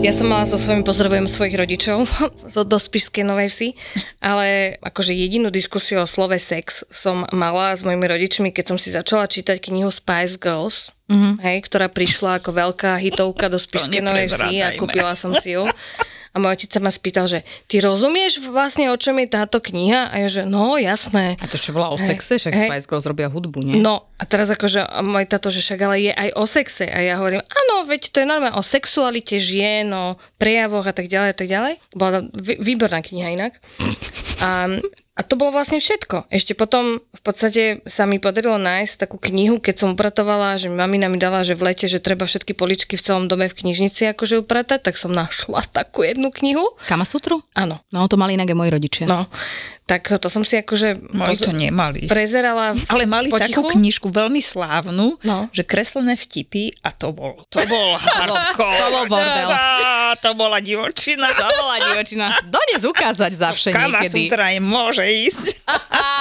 Ja som mala so svojím pozdravujem svojich rodičov zo do Spišskej Novej Vsi, ale akože jedinú diskusiu o slove sex som mala s mojimi rodičmi, keď som si začala čítať knihu Spice Girls, mm-hmm. hej, ktorá prišla ako veľká hitovka do Spišskej Novej Vsi a kúpila som si ju. A môj otec sa ma spýtal, že ty rozumieš vlastne, o čom je táto kniha? A ja, že no, jasné. A to čo bola o sexe? Však hej. Spice Girls robia hudbu, nie? No, a teraz akože a môj tato, že však ale je aj o sexe. A ja hovorím, áno, veď to je normálne o sexualite žien, o prejavoch a tak ďalej a tak ďalej. Bola výborná kniha inak. A a to bolo vlastne všetko. Ešte potom v podstate sa mi podarilo nájsť takú knihu, keď som upratovala, že mamina mi dala, že v lete, že treba všetky poličky v celom dome v knižnici akože upratať, tak som našla takú jednu knihu. Kamasutru? Áno. No to mali inak aj moji rodičia. No, tak to som si akože... Moji to nemali. Prezerala Ale mali potichu. takú knižku veľmi slávnu, No. že kreslené vtipy a to bol, to bol hardcore. to bol bordel. To bola divočina. To bola divočina. Dones ukázať za vše Kama niekedy. sutra im môže ísť.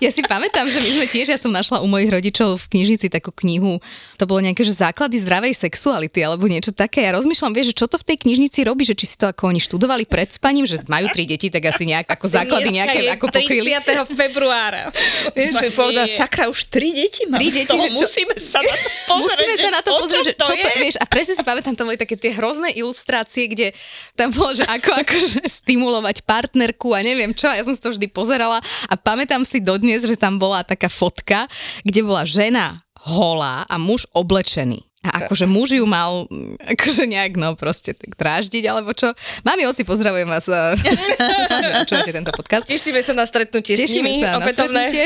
Ja si pamätám, že my sme tiež, ja som našla u mojich rodičov v knižnici takú knihu, to bolo nejaké, že základy zdravej sexuality alebo niečo také. Ja rozmýšľam, vieš, že čo to v tej knižnici robí, že či si to ako oni študovali pred spaním, že majú tri deti, tak asi nejak ako základy nejaké je ako pokryli. 30. februára. Vieš, že povedal, sakra, už tri deti mám. Tri deti, že čo- musíme sa na to pozrieť. Musíme sa na to pozrieť, že čo to, je. vieš, a presne si pamätám, tam boli také tie hrozné ilustrácie, kde tam bolo, že ako akože stimulovať partnerku a neviem čo, a ja som si to vždy pozerala a pamätám si dodnes, že tam bola taká fotka, kde bola žena holá a muž oblečený. A akože muž ju mal mm, akože nejak, no proste tak dráždiť, alebo čo. Mami, oci, pozdravujem vás. eh, Počúvate tento podcast. Tešíme sa na stretnutie s Tešíme nimi sa na opätovné. stretnutie.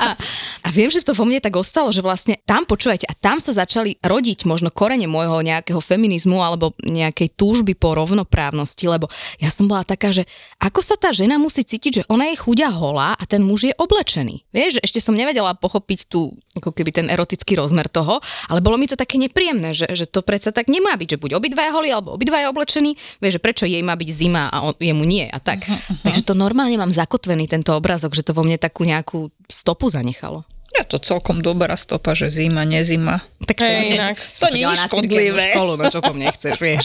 A, a viem, že to vo mne tak ostalo, že vlastne tam, počúvajte, a tam sa začali rodiť možno korene môjho nejakého feminizmu alebo nejakej túžby po rovnoprávnosti, lebo ja som bola taká, že ako sa tá žena musí cítiť, že ona je chudia holá a ten muž je oblečený. Vieš, ešte som nevedela pochopiť tú, ako keby ten erotický rozmer toho, ale bolo mi to také nepríjemné, že, že to predsa tak nemá byť, že buď obidvaja holí alebo obidvaja oblečení, vieš, že prečo jej má byť zima a on, jemu nie a tak. Takže to normálne mám zakotvený tento obrazok, že to vo mne takú nejakú stopu zanechalo. Ja to celkom dobrá stopa, že zima, nezima. Tak to, Hej, inak. To nie je škodlivé. školu, no čo po mne chceš, vieš.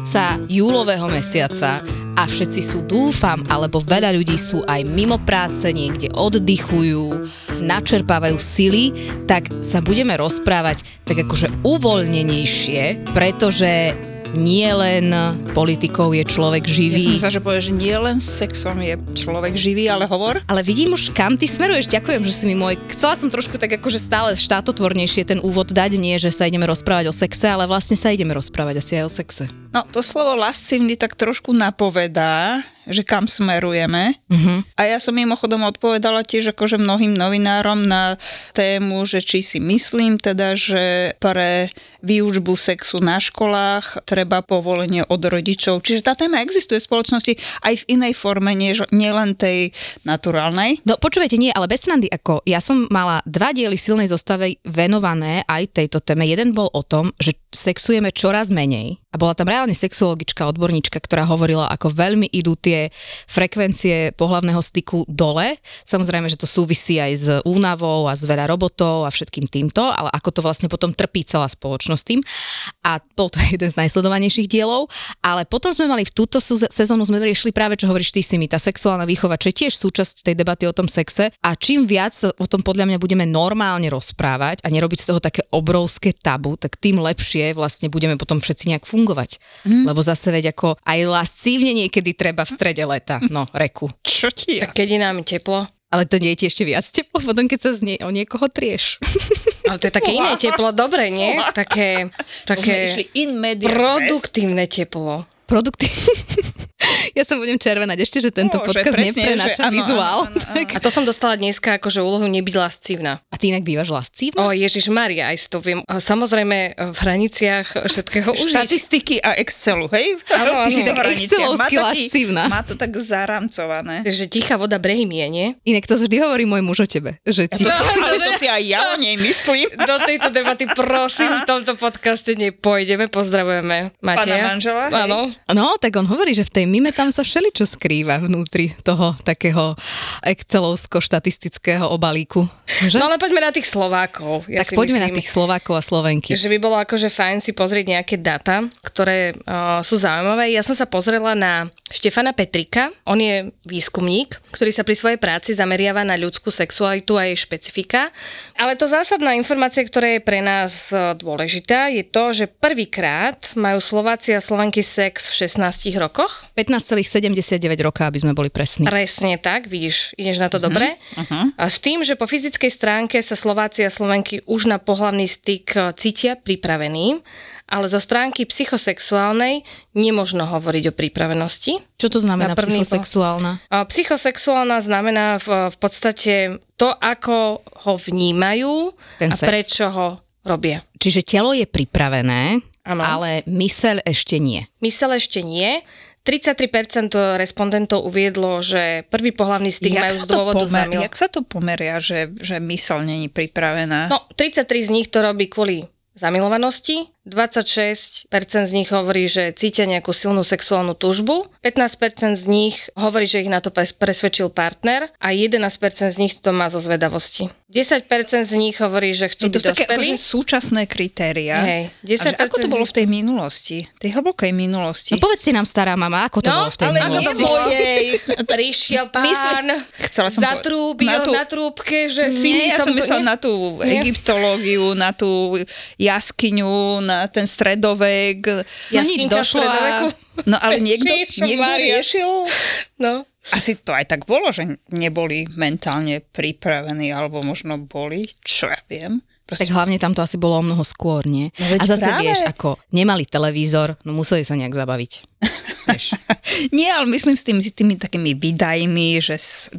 Polovica júlového mesiaca a všetci sú, dúfam, alebo veľa ľudí sú aj mimo práce, niekde oddychujú, načerpávajú sily, tak sa budeme rozprávať tak akože uvoľnenejšie, pretože nie len politikou je človek Ja živý. som sa, že povedal, že nie len sexom je človek živý, ale hovor. Ale vidím už, kam ty smeruješ. Ďakujem, že si mi môj... Chcela som trošku tak akože stále štátotvornejšie ten úvod dať, nie, že sa ideme rozprávať o sexe, ale vlastne sa ideme rozprávať asi aj o sexe. No, to slovo lascivný tak trošku napovedá, že kam smerujeme. Mhm. A ja som mimochodom odpovedala tiež akože mnohým novinárom na tému, že či si myslím teda, že pre výučbu sexu na školách treba povolenie od rodičov. Čiže tá téma existuje v spoločnosti aj v inej forme, než, nielen tej naturálnej. No počúvajte, nie, ale bez srandy, ako ja som mala dva diely silnej zostavy venované aj tejto téme. Jeden bol o tom, že sexujeme čoraz menej. A bola tam reálne sexuologička, odborníčka, ktorá hovorila, ako veľmi idú tie frekvencie pohlavného styku dole. Samozrejme, že to súvisí aj s únavou a s veľa robotov a všetkým týmto, ale ako to vlastne potom trpí celá spoločnosť tým. A bol to jeden z najsledovanejších dielov. Ale potom sme mali v túto sezónu sme riešili práve, čo hovoríš ty si mi, tá sexuálna výchova, čo je tiež súčasť tej debaty o tom sexe. A čím viac o tom podľa mňa budeme normálne rozprávať a nerobiť z toho také obrovské tabu, tak tým lepšie vlastne budeme potom všetci nejak fungovať. Mm. Lebo zase veď ako aj lascívne niekedy treba v strede leta. No, reku. Čo ti ja? Tak keď je nám teplo. Ale to nie je ti ešte viac teplo, potom keď sa z nie, o niekoho trieš. Ale to je také iné teplo, dobre, nie? Také, také in produktívne teplo. Produkty... ja sa budem červenať ešte, že tento No, že podcast presne, neprenáša že áno, vizuál. áno, áno, áno. Tak... A to som dostala dneska akože úlohu nebyť lascívna. A ty inak bývaš lascívna? O Ježiš Maria, aj si to viem. Samozrejme v hraniciach všetkého užiť. Štatistiky a Excelu, hej? Áno, Ty áno. si Tak excelovsky Má lascívna. Má to tak zaramcované. Že tichá voda brehy mie, nie? Inak to vždy hovorí môj muž o tebe, že ti... Ale to si aj ja o nej myslím. Do tejto debaty prosím v tomto podcaste nepôjdeme. Pozdravujeme Mateja. manžela, hej? Áno. No, tak on hovorí, že v tej mime tam sa všeličo skrýva vnútri toho takého excelovsko-štatistického obalíku. Že? No ale poďme na tých Slovákov. Ja tak si poďme myslím, na tých Slovákov a Slovenky. že by bolo akože fajn si pozrieť nejaké data, ktoré uh, sú zaujímavé. Ja som sa pozrela na Štefana Petrika. On je výskumník, ktorý sa pri svojej práci zameriava na ľudskú sexualitu a jej špecifika. Ale to zásadná informácia, ktorá je pre nás eh, dôležitá, je to, že prvýkrát majú Slováci a Slovenky sex v 16 rokoch. 15,79 roka, aby sme boli presní. Presne tak, vidíš, ideš na to dobre. Uh-huh. A s tým, že po fyzickej stránke sa Slováci a Slovenky už na pohlavný styk e, cítia pripravení, ale zo stránky psychosexuálnej nemožno hovoriť o pripravenosti. Čo to znamená psychosexuálna? A psychosexuálna znamená v, v podstate to, ako ho vnímajú Ten a sex. prečo ho robia. Čiže telo je pripravené, Áno. ale myseľ ešte nie. Mysel ešte nie. 33% respondentov uviedlo, že prvý pohlavný styk majú z dôvodu zamil. jak sa to pomeria, že, že mysel není pripravená? No, 33 z nich to robí kvôli zamilovanosti, 26% z nich hovorí, že cítia nejakú silnú sexuálnu túžbu, 15% z nich hovorí, že ich na to pres- presvedčil partner a 11% z nich to má zo zvedavosti. 10% z nich hovorí, že chcú je to byť také dospelí. akože súčasné kritéria. Hej, A že 10% ako to bolo v tej minulosti? Tej hlbokej minulosti? No povedzte nám, stará mama, ako to No, bolo v tej ale minulosti? ako to bolo? Prišiel pán, Myslím- chcela som zatrúbil na na, tú- trúbke, že si Nie, ja som tu- myslela nie? na tú egyptológiu, na tú jaskyňu, na ten stredovek. No nič, došlo a... stredoveku. No ale niekto, niekto riešil? No. Asi to aj tak bolo, že neboli mentálne pripravení, alebo možno boli, čo ja viem. Tak Proste, hlavne tam to asi bolo o mnoho skôr, nie? No a zase práve. vieš, ako nemali televízor, no museli sa nejak zabaviť. Nie, ale myslím s tými, s tými takými výdajmi, že s,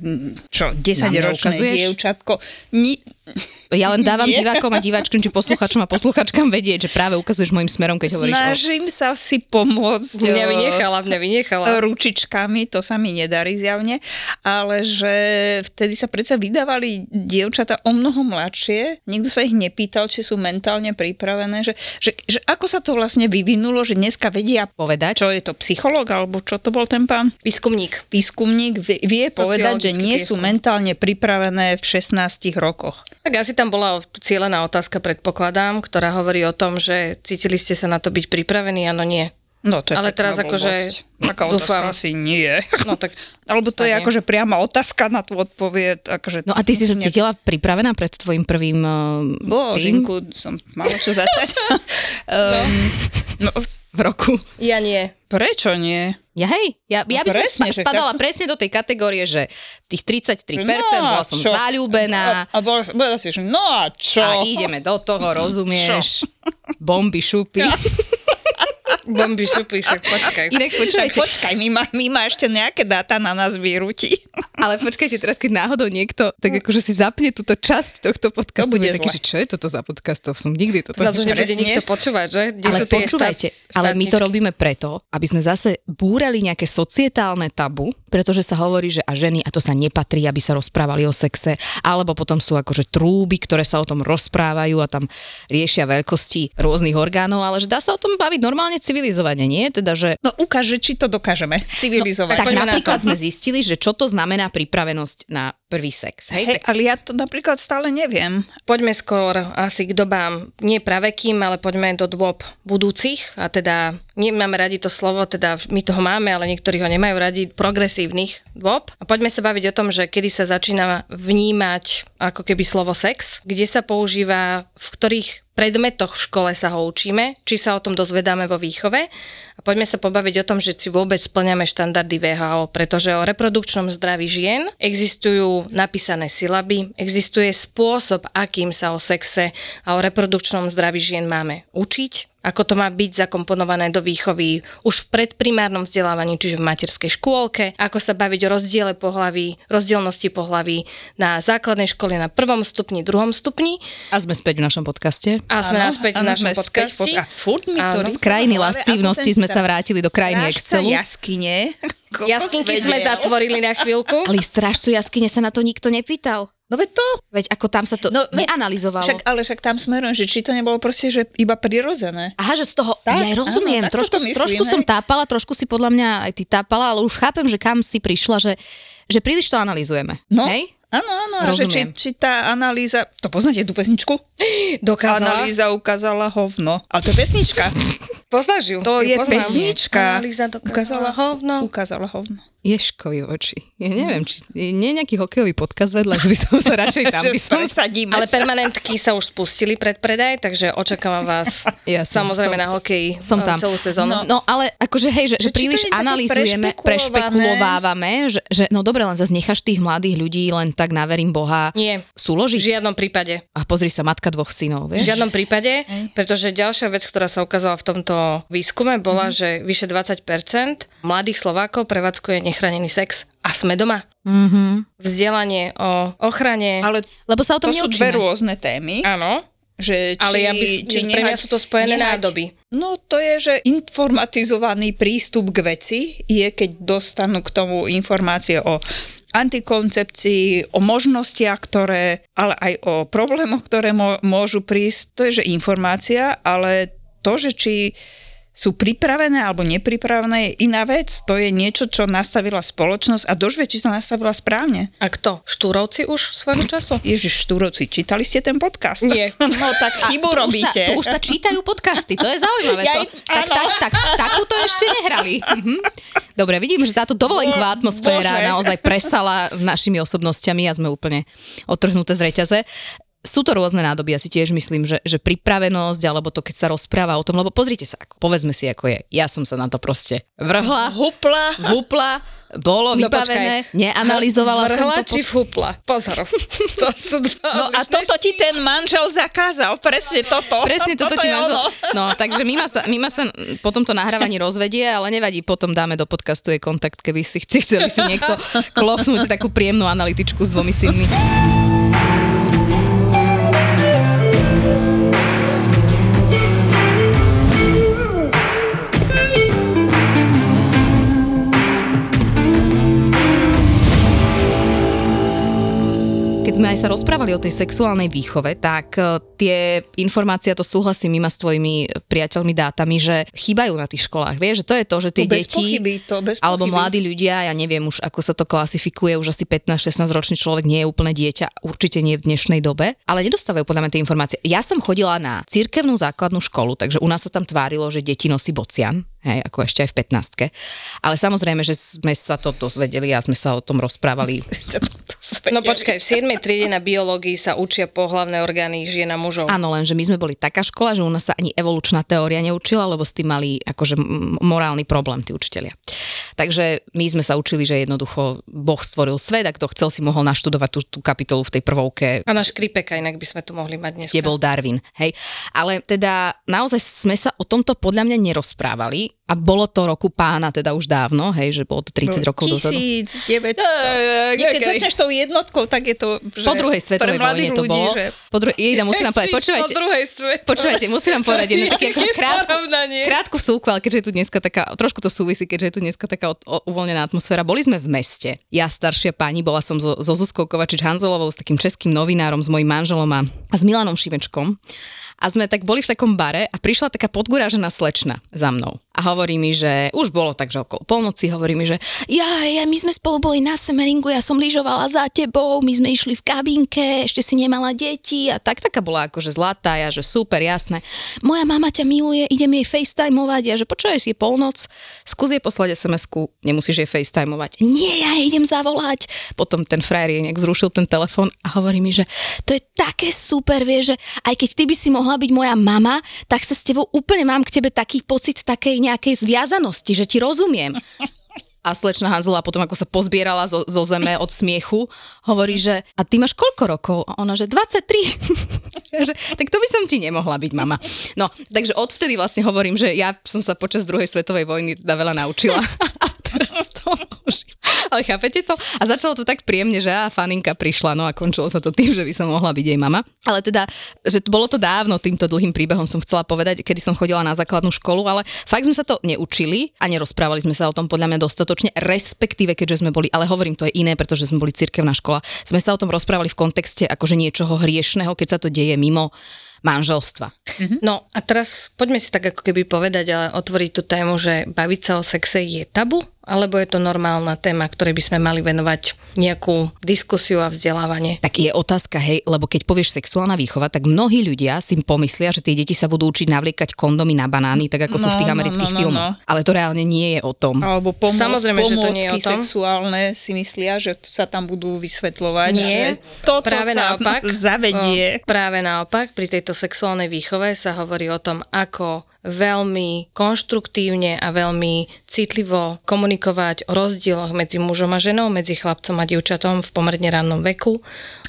čo, 10-ročné neukazuješ? dievčatko. Ni, Ja len dávam Nie. divákom a diváčkom, či posluchačom a posluchačkám vedieť, že práve ukazuješ môjim smerom, keď hovoríš o... snažím sa si pomôcť. Mňa vynechala, mňa vynechala. ručičkami, to sa mi nedarí zjavne, ale že vtedy sa predsa vydávali dievčata o mnoho mladšie, nikto sa ich nepýtal, či sú mentálne pripravené, že, že, že ako sa to vlastne vyvinulo, že dneska vedia, Povedať? čo je to psychológ, alebo čo to bol ten pán? Výskumník. Výskumník vie, vie povedať, že nie sú prieskum. mentálne pripravené v 16 rokoch. Tak asi tam bola cieľená otázka, predpokladám, ktorá hovorí o tom, že cítili ste sa na to byť pripravení, áno, nie. No to je Ale teraz akože. Taká dúfam. otázka asi nie. No tak Alebo to je nie. akože priama otázka na tú odpoveď. Akože No a ty si sa cítila pripravená pred tvojim prvým uh, tým Božinku, som mala čo začať. um, no, v roku? ja nie. prečo nie? Ja hej, ja, ja by som presne, spa- že spadala tak- presne do tej kategórie, že tých 33% bola som čo? zalúbená A, a bola, bola si, že no a čo? a ideme do toho, rozumieš? Bomby, šupy. Bomby šupy, však počkaj. Inak počujete, počkaj, my má, my má ešte nejaké dáta na nás vyrúti. ale počkajte, teraz keď náhodou niekto tak akože si zapne túto časť tohto podcastu, To bude taký, že čo je toto za podcast, to som nikdy toto Nás už nebude nikto počúvať, že? Kde ale sú počúvajte, štát- ale my to robíme preto, aby sme zase búrali nejaké societálne tabu, pretože sa hovorí, že a ženy, a to sa nepatrí, aby sa rozprávali o sexe, alebo potom sú akože trúby, ktoré sa o tom rozprávajú a tam riešia veľkosti rôznych orgánov, ale že dá sa o tom baviť normálne civilizovane, nie? Teda, že No ukáže, či to dokážeme civilizovať. tak poďme na napríklad to. sme zistili, že čo to znamená pripravenosť na prvý sex. Hej? Hej, ale ja to napríklad stále neviem. Poďme skôr asi k dobám, nie pravekým, ale poďme do dôb budúcich. A teda, nemáme radi to slovo, teda my toho máme, ale niektorí ho nemajú radi, progresívnych dôb. A poďme sa baviť o tom, že kedy sa začína vnímať ako keby slovo sex, kde sa používa, v ktorých predmetoch v škole sa ho učíme, či sa o tom dozvedáme vo výchove. A poďme sa pobaviť o tom, že si vôbec splňame štandardy VHO, pretože o reprodukčnom zdraví žien existujú napísané silaby, existuje spôsob, akým sa o sexe a o reprodukčnom zdraví žien máme učiť ako to má byť zakomponované do výchovy už v predprimárnom vzdelávaní, čiže v materskej škôlke, ako sa baviť o rozdiele pohlaví, rozdielnosti pohlaví na základnej škole na prvom stupni, druhom stupni. A sme späť v našom podcaste. A sme naspäť v áno, našom sme späť v podcaste. pod- A furt mi to Áno. Z krajiny lascívnosti sme sa vrátili do krajiny Excelu. jaskyne. Jaskinky sme zatvorili na chvíľku. Ale strážcu jaskyne sa na to nikto nepýtal. No veď to. Veď ako tam sa to No, neanalizovalo. Však, ale však tam smerujem, že či to nebolo proste, že iba prirodzené. Aha, že z toho, Tak, ja rozumiem, áno, trošku, myslím, trošku som tápala, trošku si podľa mňa aj ty tápala, ale už chápem, že kam si prišla, že, že príliš to analizujeme. No, Hej? áno, áno, a že či, Rozumiem. či tá analýza, to poznáte tú pesničku? Dokázala. Analýza ukázala hovno. Ale to je pesnička. Poznáš ju? To Ju je poznám. pesnička. Analýza dokázala Ukázala hovno. Ukázala hovno. Ješkovi oči. Ja neviem, či nie je nejaký hokejový podcast vedľa, že by som sa radšej tam by som... Ale permanentky sa už spustili pred predaj, takže očakávam vás Ja som- samozrejme som- na hokeji som eh, tam. celú sezónu. No, no ale akože hej, že, že Že príliš analýzujeme, prešpekulovávame, že, že no dobre, len zase necháš tých mladých ľudí len tak na verím Boha Nie, v súložiť. žiadnom prípade. A pozri sa, matka dvoch synov, V vieš? žiadnom prípade, pretože ďalšia vec, ktorá sa ukázala v tomto výskume, bola, Mhm. že vyše 20% mladých Slovákov prevádzkuje nechránený sex. A sme doma. Mhm. Vzdelanie o ochrane. Ale Lebo sa o tom to sú dve neučíme. rôzne témy. Áno, Že či, ale ja by, či že pre mňa sú to spojené nádoby. No to je, že informatizovaný prístup k veci je, keď dostanú k tomu informácie o antikoncepcii, o možnostiach, ktoré, ale aj o problémoch, ktoré môžu prísť. To je, že informácia, ale to, že či sú pripravené alebo nepripravené je iná vec. To je niečo, čo nastavila spoločnosť a dožve, či to nastavila správne. A kto? Štúrovci už svojho času? Ježiš, Štúrovci, čítali ste ten podcast? Nie. No tak chybu robíte. Už sa, tu už sa čítajú podcasty, to je zaujímavé. Ja- to, tak, tak, tak, takúto ešte nehrali. Mhm. Dobre, vidím, že táto dovolenková atmosféra Bože. naozaj presala našimi osobnostiami a sme úplne otrhnuté z reťaze. Sú to rôzne nádoby, ja si tiež myslím, že, že pripravenosť, alebo to, keď sa rozpráva o tom, lebo pozrite sa, ako, povedzme si, ako je. Ja som sa na to proste vrhla, Hupla. vhupla, bolo No vybavené, neanalizovala som Vrhla to. či vhupla? Pozor. to sú dva No a toto ti ten manžel zakázal, presne toto. Presne toto ti je manžel. ono. No, takže Mima sa, Mima sa po tomto nahrávaní rozvedie, ale nevadí, potom dáme do podcastu jej kontakt, keby si chceli si niekto klofnúť takú príjemnú analytičku s dvomi synmi. Sme aj sa rozprávali o tej sexuálnej výchove, tak e, tie informácie, to súhlasím Mima s tvojimi priateľmi dátami, že chýbajú na tých školách. Vieš, že to je to, že tie To bez deti... pochyby, to alebo mladí ľudia, ja neviem už, ako sa to klasifikuje, už asi 15-16 ročný človek nie je úplne dieťa, určite nie v dnešnej dobe, ale nedostávajú podľa mňa tie informácie. Ja som chodila na cirkevnú základnú školu, takže u nás sa tam tvárilo, že deti nosí bocian, hej, ako ešte aj v 15 Ale samozrejme, že sme sa to dozvedeli a sme sa o tom rozprávali. No počkaj, v 7. triede na biológii sa učia pohlavné orgány žien a mužov. Áno, len že my sme boli taká škola, že u nás sa ani evolučná teória neučila, lebo s tým mali akože morálny problém tí učitelia. Takže my sme sa učili, že jednoducho Boh stvoril svet a kto chcel si mohol naštudovať tú, tú kapitolu v tej prvovke A na škripeka inak by sme tu mohli mať dnes. kde bol Darwin. Hej. Ale teda naozaj sme sa o tomto podľa mňa nerozprávali a bolo to roku pána teda už dávno, hej, že bolo to 30 rokov dozadu. 1900. Ej, Nie, keď začneš tou jednotkou, tak je to, že Po druhej svetovej vojne to ľudí, bolo. že Po druhej, Jejda, musím vám povedať, počúvajte, Po druhej svete. počúvajte, musím vám povedať jednu taký akože krátku, krátku vsúku, ale keďže je tu dneska taká, trošku to súvisí, keďže je tu dneska taká o- o- uvoľnená atmosféra. Boli sme v meste. Ja, staršia pani, bola som so, so Zuzkou Kovačič-Hanzelovou, s takým českým novinárom, s mojim manželom a, a s Milanom Šimečkom. A sme tak boli v takom bare a prišla taká podgurážená slečna za mnou. A hovorí mi, že už bolo tak, že okolo polnoci, hovorí mi, že ja, ja, my sme spolu boli na Semeringu, ja som lyžovala za tebou, my sme išli v kabínke, ešte si nemala deti a tak taká bola akože zlatá, ja, že super, jasné. Moja mama ťa miluje, idem jej facetimovať, ja, že počuješ, je polnoc, skús jej poslať SMS-ku, nemusíš jej facetimovať. Nie, ja jej idem zavolať. Potom ten frajer jej nejak zrušil ten telefon a hovorí mi, že to je také super, vieš, že aj keď ty by si mohla byť moja mama, tak sa s tebou úplne mám k tebe taký pocit takej nejakej zviazanosti, že ti rozumiem. A slečna Hanzela potom ako sa pozbierala zo, zo zeme od smiechu, hovorí, že a ty máš koľko rokov? A ona, že 23. Ja, že, tak to by som ti nemohla byť, mama. No, takže odvtedy vlastne hovorím, že ja som sa počas druhej svetovej vojny teda veľa naučila. A teraz to. Ale chápete to? A začalo to tak príjemne, že á, faninka prišla, no a končilo sa to tým, že by som mohla byť jej mama. Ale teda, že bolo to dávno týmto dlhým príbehom som chcela povedať, kedy som chodila na základnú školu, ale fakt sme sa to neučili a nerozprávali sme sa o tom podľa mňa dostatočne, respektíve keďže sme boli, ale hovorím, to je iné, pretože sme boli cirkevná škola, sme sa o tom rozprávali v kontexte akože niečoho hriešného, keď sa to deje mimo manželstva. No a teraz poďme si tak ako keby povedať a otvoriť tú tému, že baviť sa o sexe je tabu, alebo je to normálna téma, ktorej by sme mali venovať nejakú diskusiu a vzdelávanie. Tak je otázka, hej, lebo keď povieš sexuálna výchova, tak mnohí ľudia si pomyslia, že tie deti sa budú učiť navliekať kondomy na banány, tak ako no, sú v tých No, no, amerických no, no, filmoch. Ale to reálne nie je o tom. Alebo pomô- Samozrejme, že to nie je o tom. sexuálne si myslia, že sa tam budú vysvetľovať. Nie, že toto práve sa naopak. zavedie. O, práve naopak, pri tejto sexuálnej výchove sa hovorí o tom, ako veľmi konštruktívne a veľmi citlivo komunikovať o rozdieloch medzi mužom a ženou, medzi chlapcom a dievčatom v pomerne rannom veku.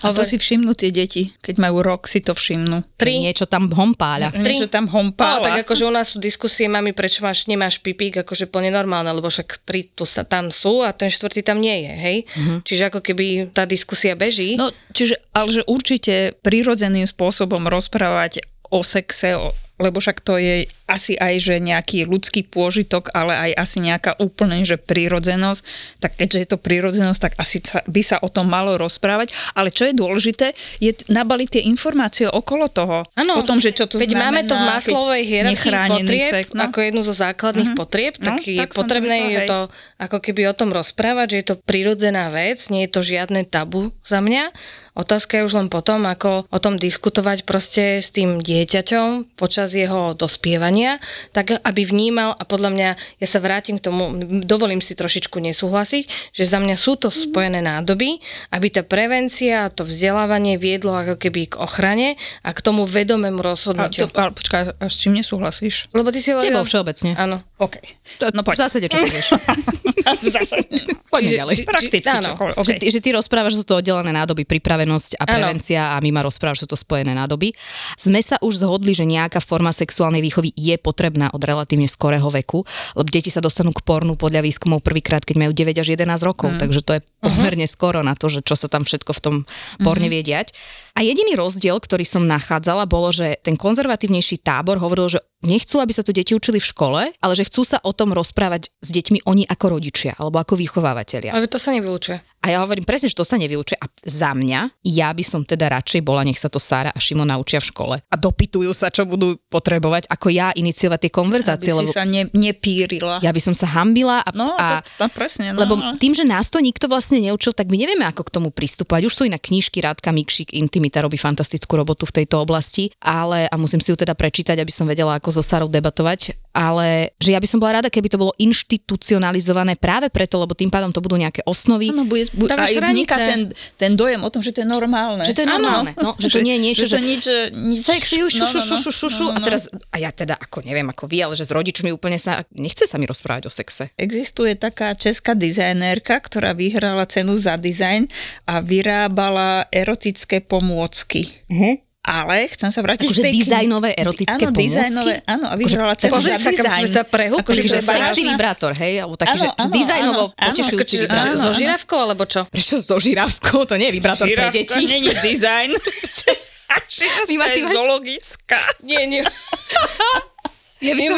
A to si všimnú tie deti, keď majú rok, si to všimnú. tri, Niečo tam hompáľa. Tri. Niečo tam No, hompála. tak akože u nás sú diskusie, mami, prečo máš, nemáš pipík, akože plne normálne, lebo však tri tu sa tam sú a ten štvrtý tam nie je, hej? Čiže ako keby tá diskusia beží. No, čiže, ale že určite prirodzeným spôsobom rozprávať o sexe, o, lebo však to je asi aj, že nejaký ľudský pôžitok, ale aj asi nejaká úplne, že prírodzenosť, tak keďže je to prírodzenosť, tak asi sa, by sa o tom malo rozprávať. Ale čo je dôležité, je nabaliť tie informácie okolo toho. Áno, o tom, že čo to veď znamená. máme to v maslovej hierarchii potrieb, sex, no. ako jednu zo základných Mhm. potrieb, No, tak je tak to potrebné je hej. to ako keby o tom rozprávať, že je to prirodzená vec, nie je to žiadne tabu za mňa. Otázka je už len potom, ako o tom diskutovať proste s tým dieťaťom počas jeho dospievania, tak aby vnímal a podľa mňa, ja sa vrátim k tomu, dovolím si trošičku nesúhlasiť, že za mňa sú to spojené nádoby, aby tá prevencia a to vzdelávanie viedlo ako keby k ochrane a k tomu vedomému A, rozhodnutiu. to, ale počkaj, a s čím nesúhlasíš? Lebo ty si S hovoril... tebou všeobecne. Áno. OK. v No poď. zásade, čo povieš. v zásade. Poďme Čiže- ďalej. či- Prakticky áno. čokoľvek. Že, Okay. ty, že ty rozprávaš, že sú to oddelené nádoby, pripravenosť a Áno. prevencia a my ma rozprávaš, že sú to spojené nádoby. Sme sa už zhodli, že nejaká forma sexuálnej výchovy je potrebná od relatívne skorého veku, lebo deti sa dostanú k pornu podľa výskumov prvýkrát, keď majú 9 až 11 rokov, takže to je pomerne skoro na to, že čo sa tam všetko v tom porne vie diať. A jediný rozdiel, ktorý som nachádzala, bolo, že ten konzervatívnejší tábor hovoril, že nechcú, aby sa to deti učili v škole, ale že chcú sa o tom rozprávať s deťmi oni ako rodičia alebo ako vychovávateľia. Ale to sa nevylučuje. A ja hovorím presne, že to sa nevylučuje. A za mňa, ja by som teda radšej bola, nech sa to Sára a Šimo naučia v škole. A dopytujú sa, čo budú potrebovať, ako ja iniciovať tie Aby konverzácie. si Lebo sa ne, nepírila. ja by som sa hambila a, No, a to, to presne. No, lebo no. tým, že nás to nikto vlastne neučil, tak my nevieme, ako k tomu pristupovať. Už sú inak knížky, Rádka Mikšik, Intimita robí fantastickú robotu v tejto oblasti, ale a musím si ju teda prečítať, aby som vedela, ako so Sarou debatovať, ale že ja by som bola rada, keby to bolo inštitucionalizované práve preto, lebo tým pádom to budú nejaké osnovy, bude, bude, Tam aj vzniká ten, ten dojem o tom, že to je normálne. že to je normálne, no, že to nie je niečo, že... To nič, nič, sexy, no, šu, šu, šu, šu, šu, šu, a teraz, a ja teda, ako neviem, ako vy, ale že s rodičmi úplne sa, nechce sa mi rozprávať o sexe. Existuje taká česká dizajnérka, ktorá vyhrala cenu za dizajn a vyrábala erotické pomôcky. Uh-huh. Ale chcem sa vrátiť Akože k tej kni- dizajnové erotické áno, pomôcky? dizajnové, áno, a vyhrala cenu Pozri za sa, kam dizajn. sme sa prehúpli, Akože, že sexy vibrátor, hej, alebo taký, Áno, že áno, dizajnovo áno, áno, potešujúci Čiže, vibrátor. áno, so áno. žirávkou, alebo čo? Prečo so žirávkou? To nie je vibrátor pre Žirafka deti. není dizajn. Žirafka je zoologická. Nie, nie. Ja by, som,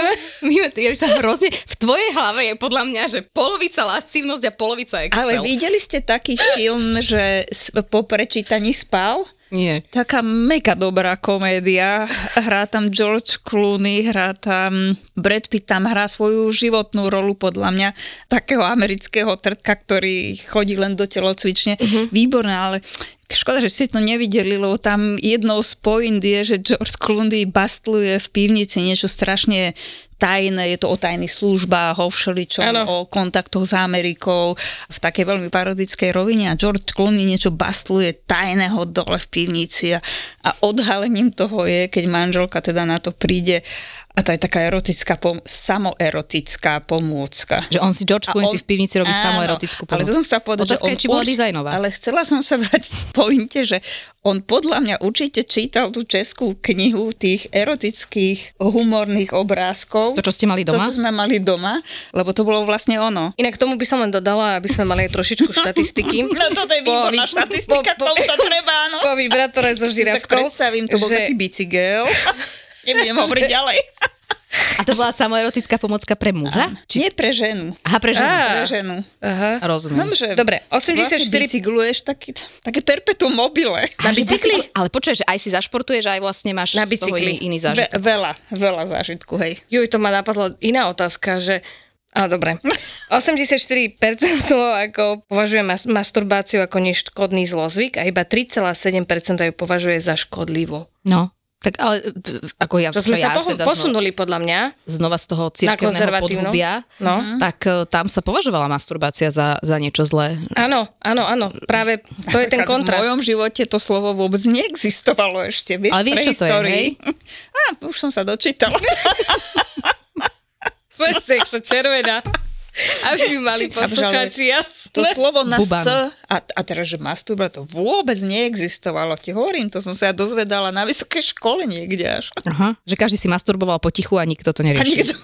ja by sa hrozne... V tvojej hlave je podľa mňa, že polovica lascivnosť a polovica Excel. Ale videli ste taký film, že po prečítaní spal? Nie. Taká mega dobrá komédia. Hrá tam George Clooney, hrá tam Brad Pitt, tam hrá svoju životnú rolu podľa mňa takého amerického trtka, ktorý chodí len do telocvične. Uh-huh. Výborné, ale škoda, že ste to nevideli, lebo tam jednou z point je, že George Clooney bastluje v pivnici niečo strašne tajné, je to o tajných službách, o všeličom, Áno. o kontaktoch s Amerikou v takej veľmi parodickej rovine. A George Clooney niečo bastluje tajného dole v pivnici. A, a odhalením toho je, keď manželka teda na to príde a to je taká erotická, pom- samoerotická pomôcka. Že on si, George Clooney on- si v pivnici robí áno, samoerotickú Ale pomoc. to som chcela povedať, Otázka že je, či bola urč- dizajnová. Ale chcela som sa vrátiť k pointe, že on podľa mňa určite čítal tú českú knihu tých erotických humorných obrázkov. To, čo ste mali doma? To, čo sme mali doma, lebo to bolo vlastne ono. Inak tomu by som len dodala, aby sme mali aj trošičku štatistiky. No toto je Po výborná vy- štatistika, po- po- tomu to treba, áno. Po vibratore so Si tak žirafkou. predstavím, to bol že- taký bicykel. Nebudem hovoriť ďalej. A to bola samoerotická pomocka pre muža? Či... Nie pre ženu. Aha, pre ženu. Á. Pre ženu. Aha. Rozumiem. No, že Dobre, 84 Vlastne bicykluješ taký, také perpetuum mobile. Na A bicykli? si- Ale počuj, že aj si zašportuješ, aj vlastne máš Na bicykli. iný, iný Ve, zážitok. veľa, veľa zážitku, hej. Juj, to ma napadlo iná otázka, že a dobre. 84% Slovákov považuje mas- masturbáciu ako neškodný zlozvyk a iba 3,7% ju považuje za škodlivú. No, tak ale ako ja, Čo sme ja sa pohu- teda posunuli podľa mňa. znova z toho cirkevného podhubia, No. tak e, tam sa považovala masturbácia za, za niečo zlé. Áno, áno, áno. Práve to je ten Napríklad V kontrast. mojom živote to slovo vôbec neexistovalo ešte, vieš, Ale vieš, čo to je, prehistórii. Á, už som sa dočítala. Jak sa červená. Aby mali poslucháči To jasné. slovo na Buban. S, a, a teraz, že masturba, to vôbec neexistovalo. Ti hovorím, to som sa ja dozvedala na vysokej škole niekde až. Aha, že každý si masturboval potichu a nikto to A neriešil. nikto...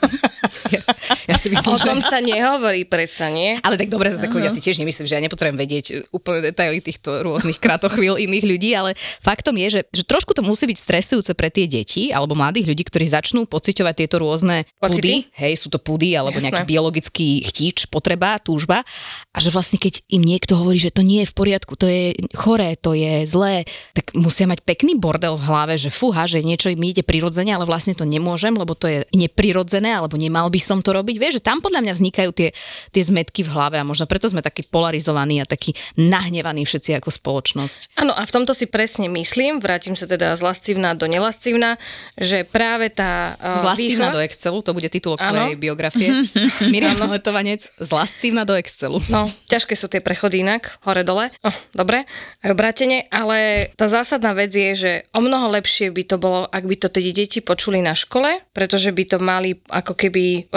Ja, ja si myslím, O že... tom sa nehovorí predsa, nie? Ale tak dobre, zase ako ja si tiež nemyslím, že ja nepotrebujem vedieť úplne detaily týchto rôznych kratochvíľ iných ľudí, ale faktom je, že, že trošku to musí byť stresujúce pre tie deti alebo mladých ľudí, ktorí začnú pociťovať tieto rôzne Pocity? pudy, hej, sú to pudy alebo Jasné. nejaký biologický chtíč, potreba, túžba a že vlastne keď im niekto hovorí, že to nie je v poriadku, to je choré, to je zlé, tak musia mať pekný bordel v hlave, že fúha, že niečo im ide prirodzene, ale vlastne to nemôžem, lebo to je neprirodzené, alebo nemal by som to robiť. Vieš, že tam podľa mňa vznikajú tie, tie zmetky v hlave a možno preto sme takí polarizovaní a takí nahnevaní všetci ako spoločnosť. Áno, a v tomto si presne myslím, vrátim sa teda z lascivná do nelascivná, že práve tá uh, Z lascívna výchova- do Excelu, to bude titulok tvojej biografie. Miriam Letovanec, z lascívna do Excelu. No, ťažké sú tie prechody inak, hore-dole. Oh, dobre, aj obrátenie, ale tá zásadná vec je, že o mnoho lepšie by to bolo, ak by to tie deti počuli na škole, pretože by to mali ako keby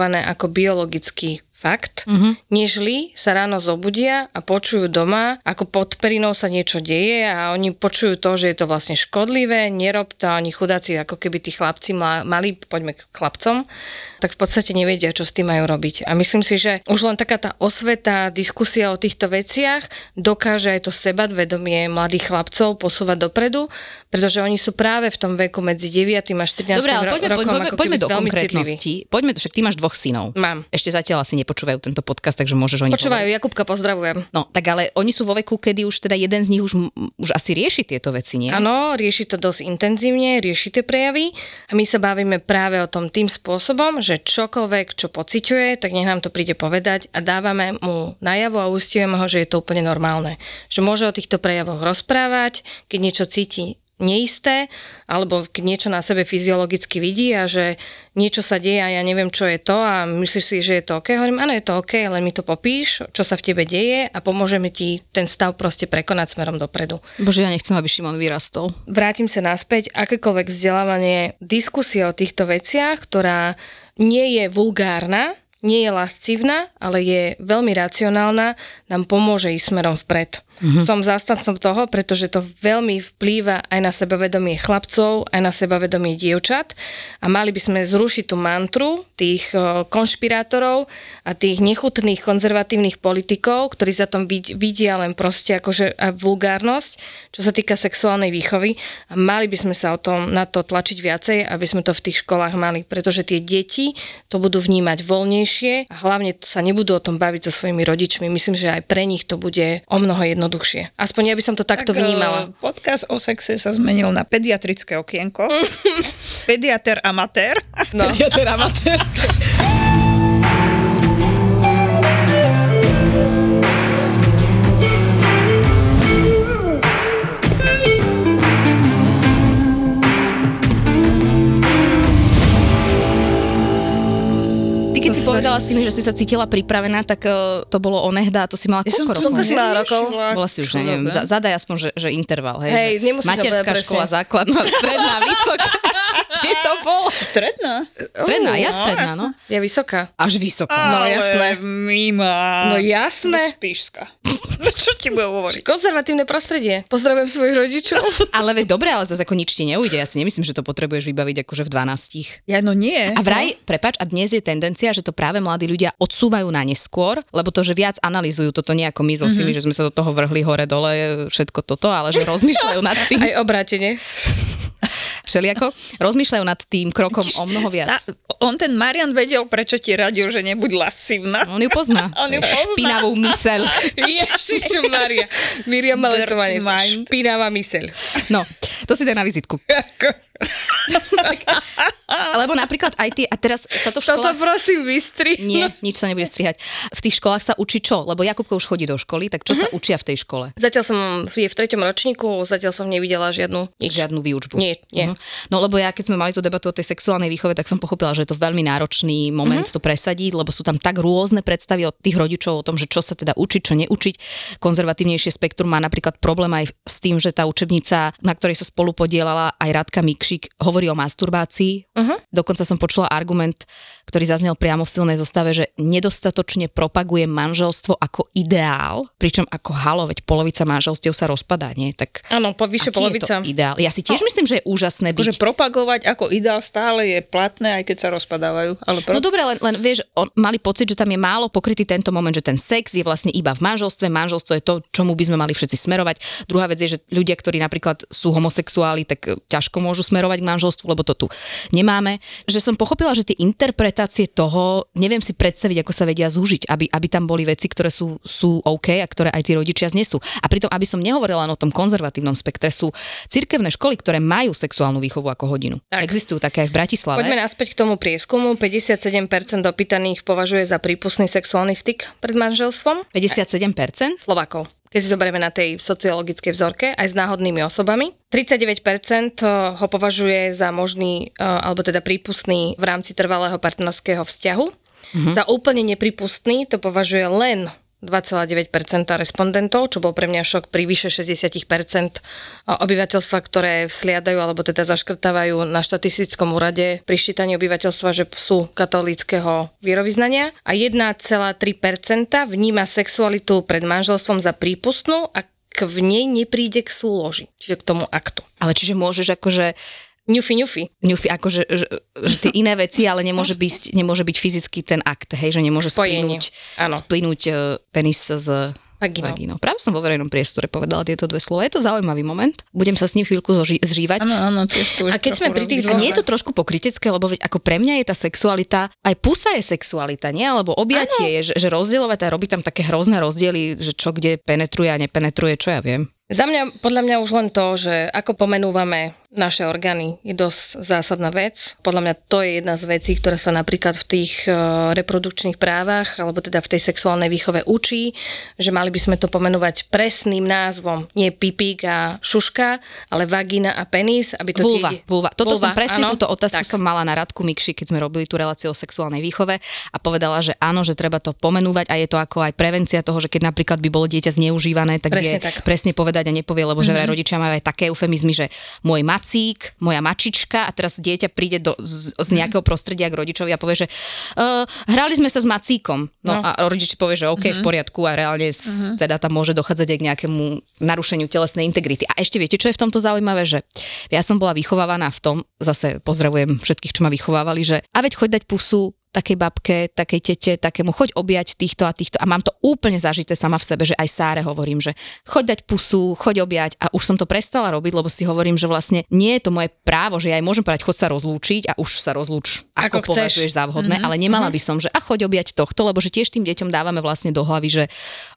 reprodukované ako biologický fakt, mm-hmm. nežli sa ráno zobudia a počujú doma, ako pod perinou sa niečo deje a oni počujú to, že je to vlastne škodlivé, nerob to, ani chudáci, ako keby tí chlapci ma- mali, poďme k chlapcom, tak v podstate nevedia, čo s tým majú robiť. A myslím si, že už len taká tá osveta, diskusia o týchto veciach dokáže aj to sebadvedomie mladých chlapcov posúvať dopredu, pretože oni sú práve v tom veku medzi 9 až 13 Dobre, ale poďme, rokom poďme, poďme keby do konkrétnosti. Poďme, však ty máš dvoch synov. Mám. Ešte zatiaľ asi nepočúvajú tento podcast, takže môžeš o nich Počúvajú, hovoriť. Jakubka, pozdravujem. No, tak ale oni sú vo veku, kedy už teda jeden z nich už, už asi rieši tieto veci, nie? Áno, rieši to dosť intenzívne, rieši tie prejavy a my sa bavíme práve o tom tým spôsobom, že čokoľvek, čo pociťuje, tak nech nám to príde povedať a dávame mu najavo a ustujeme ho, že je to úplne normálne. Že môže o týchto prejavoch rozprávať, keď niečo cíti neisté, alebo keď niečo na sebe fyziologicky vidí a že niečo sa deje a ja neviem, čo je to a myslíš si, že je to OK. Hovorím, áno, je to OK, len mi to popíš, čo sa v tebe deje a pomôžeme ti ten stav proste prekonať smerom dopredu. Bože, ja nechcem, aby Šimon vyrastol. vrátim sa naspäť, akékoľvek vzdelávanie, diskusia o týchto veciach, ktorá nie je vulgárna, nie je lascivná, ale je veľmi racionálna, nám pomôže ísť smerom vpred. Mm-hmm. Som zastancom toho, pretože to veľmi vplýva aj na sebavedomie chlapcov, aj na sebavedomie dievčat a mali by sme zrušiť tú mantru tých konšpirátorov a tých nechutných konzervatívnych politikov, ktorí za tom vid- vidia len proste akože vulgárnosť, čo sa týka sexuálnej výchovy a mali by sme sa o tom, na to tlačiť viacej, aby sme to v tých školách mali, pretože tie deti to budú vnímať voľnejšie a hlavne sa nebudú o tom baviť so svojimi rodičmi. Myslím, že aj pre nich to bude o mnoho jednoduchšie. Aspoň ja by som to takto Tak, vnímala. eh, Podcast o sexe sa zmenil na pediatrické okienko. Pediater amatér. No. Ja teda amatér. povedala si mi, že si sa cítila pripravená, tak uh, to bolo onehda a to si mala Ja koľko to rokov? Koľko si mala rokov? Bola si už, neviem, za, zadaj aspoň, že, že interval, hej. Hej, že nemusíš Materská škola, základná, stredná, vysoká. To bolo? Stredná? Stredná, ja no, stredná, no. Je vysoká. Až vysoká. No, Ale jasné. Mima. No jasné. Spíšska. Čo ti budem hovoriť? Konzervatívne prostredie. Pozdravujem svojich rodičov. Ale veď dobre, ale zase ako nič ti neujde. Ja si nemyslím, že to potrebuješ vybaviť akože v 12. Ja no nie. A vraj, prepač, a dnes je tendencia, že to práve mladí ľudia odsúvajú na neskôr, lebo to, že viac analýzujú toto nie ako my so mm-hmm. že sme sa do toho vrhli hore dole, všetko toto, ale že rozmýšľajú nad tým, Aj obrátene. Všelijako, rozmýšľajú nad tým krokom o mnoho viac. Tá, on ten Marian vedel, prečo ti radil, že nebuď lasívna. On ju pozná. On ju pozná. Špinavú myseľ. Ježišu Maria. Miriam mind. Špinavá myseľ. No, to si daj na vizitku. Lebo napríklad aj tie, a teraz sa to v Toto školách... prosím vystri. Nie, nič sa nebude strihať. V tých školách sa učí čo? Lebo Jakubko už chodí do školy, tak čo sa učia v tej škole? Zatiaľ som je v treťom ročníku, zatiaľ som nevidela žiadnu nič. Žiadnu výučbu. Nie, nie. Mhm. No lebo ja keď sme mali tú debatu o tej sexuálnej výchove, tak som pochopila, že je to veľmi náročný moment Mhm. to presadiť, lebo sú tam tak rôzne predstavy od tých rodičov o tom, že čo sa teda učiť, čo neučiť. Konzervatívnejšie spektrum má napríklad problém aj s tým, že tá učebnica, na ktorej sa spolu podielala aj Radka Mikšik, hovorí o masturbácii. Mhm. Dokonca som počula argument, ktorý zaznel priamo v silnej zostave, že nedostatočne propaguje manželstvo ako ideál, pričom ako halo, veď polovica manželstiev sa rozpadá, nie? Tak Áno, po vyše polovica. je to ideál? Ja si tiež myslím, že je úžasné byť Akože propagovať ako ideál stále je platné, aj keď sa rozpadávajú. Ale pro... No dobre, len, len vieš, on, mali pocit, že tam je málo pokrytý tento moment, že ten sex je vlastne iba v manželstve, manželstvo je to, čomu by sme mali všetci smerovať. Druhá vec je, že ľudia, ktorí napríklad sú homosexuáli, tak ťažko môžu smerovať k manželstvu, lebo to tu nemáme. Že som pochopila, že tie interpretácie toho, neviem si predstaviť, ako sa vedia zúžiť, aby, aby tam boli veci, ktoré sú, sú OK a ktoré aj tí rodičia znesú. A pritom, aby som nehovorila len o tom konzervatívnom spektre, sú cirkevné školy, ktoré majú sexuálnu výchovu ako hodinu. Tak. Existujú také aj v Bratislave. Poďme naspäť k tomu prieskumu. 57% opýtaných považuje za prípustný sexuálny styk pred manželstvom. 57%? Slovákov. Keď si zoberieme na tej sociologickej vzorke, aj s náhodnými osobami. 39% ho považuje za možný, e, alebo teda prípustný v rámci trvalého partnerského vzťahu. Mm-hmm. Za úplne nepripustný to považuje len 2,9% respondentov, čo bol pre mňa šok pri vyše 60% obyvateľstva, ktoré vsliadajú alebo teda zaškrtávajú na štatistickom úrade pri ščítaní obyvateľstva, že sú katolíckého vierovýznania a 1,3% vníma sexualitu pred manželstvom za prípustnú, ak v nej nepríde k súloži, čiže k tomu aktu. Ale čiže môžeš akože Ňufi, ňufi. ňufi, akože, že, že tie iné veci, ale nemôže byť, nemôže byť fyzicky ten akt, hej, že nemôže Spojenie, splynúť e, penis s Vagínou. vagínou. Práve som vo verejnom priestore povedala tieto dve slova. Je to zaujímavý moment. Budem sa s ním chvíľku zoži- zžívať. Áno, áno, tiež tu A keď sme pri tých A dvoch- nie je to trošku pokrytecké, lebo veď ako pre mňa je tá sexualita, aj pusa je sexualita, nie? Alebo objatie je, že, že rozdielovať a robí tam také hrozné rozdiely, že čo kde penetruje a nepenetruje, čo ja viem. Za mňa, podľa mňa už len to, že ako pomenúvame naše orgány, je dosť zásadná vec. Podľa mňa to je jedna z vecí, ktorá sa napríklad v tých e, reprodukčných právach, alebo teda v tej sexuálnej výchove učí, že mali by sme to pomenúvať presným názvom. Nie pipík a šuška, ale vagína a penis, aby to Vulva, tie- vulva. Toto Vulva, som presne, áno. túto otázku Tak. som mala na Radku Mikši, keď sme robili tú reláciu o sexuálnej výchove a povedala, že áno, že treba to pomenúvať a je to ako aj prevencia toho, že keď napríklad by bolo dieťa zneužívané, tak Presne vie tak. Presne povedať a nepovie, lebo že vraj rodičia majú aj také eufemizmy, že môj macík, moja mačička a teraz dieťa príde do, z, z nejakého prostredia k rodičovi a povie, že uh, hrali sme sa s macíkom. No, No. a rodič povie, že OK, v poriadku a reálne s, teda tam môže dochádzať aj k nejakému narušeniu telesnej integrity. A ešte viete, čo je v tomto zaujímavé, že ja som bola vychovávaná v tom, zase pozdravujem všetkých, čo ma vychovávali, že a veď choď dať pusu takej babke, takej tete, takému, choď objať týchto a týchto. A mám to úplne zažité sama v sebe, že aj Sáre hovorím, že choď dať pusu, choď objať a už som to prestala robiť, lebo si hovorím, že vlastne nie je to moje právo, že ja aj môžem povedať, choď sa rozlúčiť a už sa rozlúč, ako, Ako považuješ za vhodné, mm-hmm. ale nemala by som, že a choď objať tohto, lebo že tiež tým deťom dávame vlastne do hlavy, že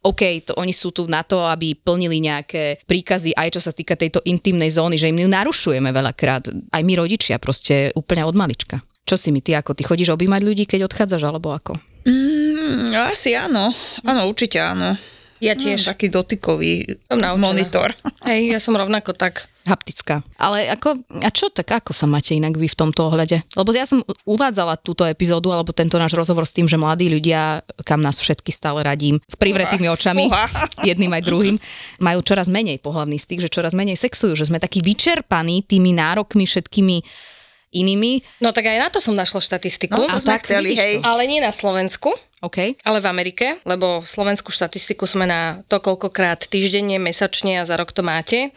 OK, to oni sú tu na to, aby plnili nejaké príkazy, aj čo sa týka tejto intimnej zóny, že im ju narušujeme veľakrát, aj my rodičia proste úplne od malička. Čo si mi ty, ako ty chodíš objímať ľudí, keď odchádzaš, alebo ako? Mm, asi áno. Áno, určite áno. Ja No, tiež. taký dotykový monitor. Hej, ja som rovnako tak. Haptická. Ale ako, a čo tak, ako sa máte inak vy v tomto ohľade? Lebo ja som uvádzala túto epizódu, alebo tento náš rozhovor s tým, že mladí ľudia, kam nás všetky stále radím, s privretými očami, Fúha. jedným aj druhým, majú čoraz menej pohľavný styk, že čoraz menej sexujú, že sme takí vyčerpaní tými nárokmi všetkými inými. No tak aj na to som našla štatistiku. No, to sme tak, chceli, hej. to. Ale nie na Slovensku, OK? ale v Amerike, lebo slovenskú štatistiku sme na to, koľkokrát týždenne, mesačne a za rok to máte,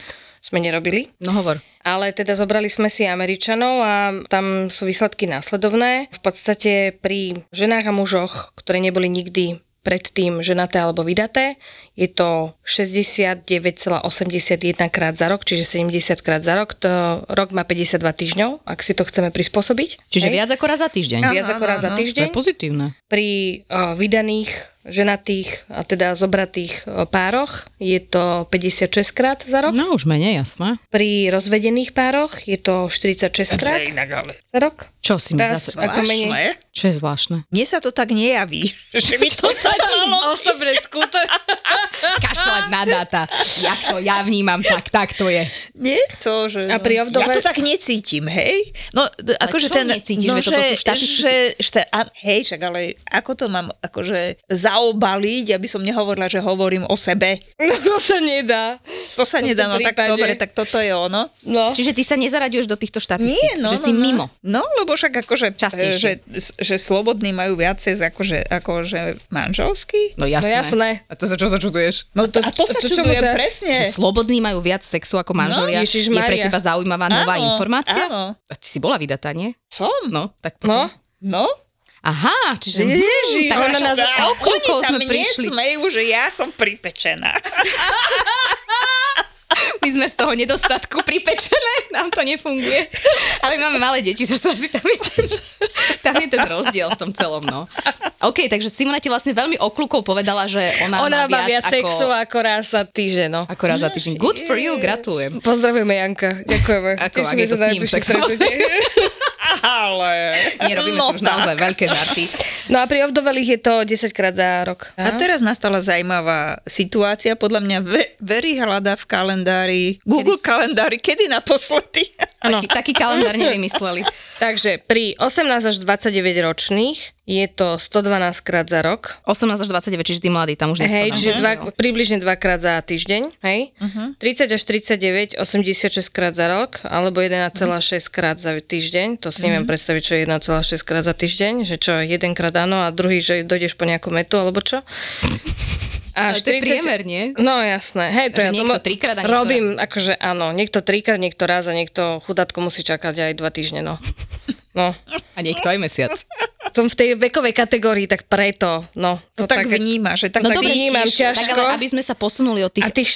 sme nerobili. No hovor. Ale teda zobrali sme si Američanov a tam sú výsledky následovné. V podstate pri ženách a mužoch, ktoré neboli nikdy predtým ženaté alebo vydaté, je to 69,81 krát za rok, čiže 70 krát za rok. To rok má 52 týždňov, ak si to chceme prispôsobiť. Čiže Hej? viac ako raz za týždeň. Áno, viac ako raz za áno. To týždeň. je pozitívne. Pri uh, vydaných, ženatých a teda zobratých uh, pároch je to 56 krát za rok. No už menej, jasné. Pri rozvedených pároch je to 46 To krát je inak, ale za rok. Čo si mi Raz zase... ako menej. Čo je zvláštne? Mne sa to tak nejaví, že by to stalo. Osobné skúte. Kašľať na dáta. Ja to ja vnímam tak, tak to je. Nie to, že... A pri Ja ovdove- to tak necítim, hej? No, akože ten... necítiš? no. Že, že, a, hej, však ale ako to mám akože zaobaliť, aby som nehovorila, že hovorím o sebe. No to sa nedá. To sa V nedá, no tomto tak prípade. dobre, tak toto je ono. No. Čiže ty sa nezaraďuješ do týchto štatistík, Nie, no, že no, si no. mimo. No, lebo však akože, Častejšie. že, že slobodní majú viacej akože, akože manželský. No jasné. No jasné. A to sa čo sa čuduješ? No to, a to sa to čomu čudujem sa- presne. Že slobodní majú viac sexu ako manželia. No, je pre teba zaujímavá nová Áno, informácia? áno. A ty si bola vydatá, nie? Som? No, tak No. potom. No? Aha, čiže... Ježiš, tak ona nás a okulkou oni sa sme mne prišli. smejú, že ja som pripečená. My sme z toho nedostatku pripečené, nám to nefunguje. Ale máme malé deti, zase asi tam je ten, tam je ten rozdiel v tom celom, no. OK, takže Simona ti vlastne veľmi oklukov povedala, že ona, Ona má viac ako, sexu ako raz za týždeň, no. ako raz za týždeň. Good for you, gratulujem. Pozdravujeme Janka, ďakujeme. Ako, ak je to sa s ním, tak. Ale... Nie, robíme no si už naozaj veľké žarty. No a pri ovdovelých je to 10 krát za rok. A teraz nastala zaujímavá situácia, podľa mňa ve- Very hľadá v kalendári, Google kalendári, kedy naposledy? Áno. Taký, taký kalendár nevymysleli. Takže pri 18 až 29 ročných je to 112 krát za rok. 18 až 29, čiže tí mladí tam už Hej, nespadá. čiže dva, približne dvakrát za týždeň, hej? Mhm. Uh-huh. 30 až 39, 86 krát za rok, alebo 1,6 krát za týždeň. To si neviem Mhm. predstaviť, čo je 1,6 krát za týždeň, že čo, jedenkrát áno a druhý, že dojdeš po nejakú metu, alebo čo? A to je priemer, nie? No jasné, hej, to Že ja to niekto mo- trikrát a niekto Robím, akože áno, niekto trikrát, niekto raz a niekto chudátko musí čakať aj dva týždne, no. No, A niekto aj mesiac. som v tej vekovej kategórii, tak preto, no. To tak vníma, že tak No cítiš. dobre, vnímam ťažko. Tak ale aby sme sa posunuli od A tých... tých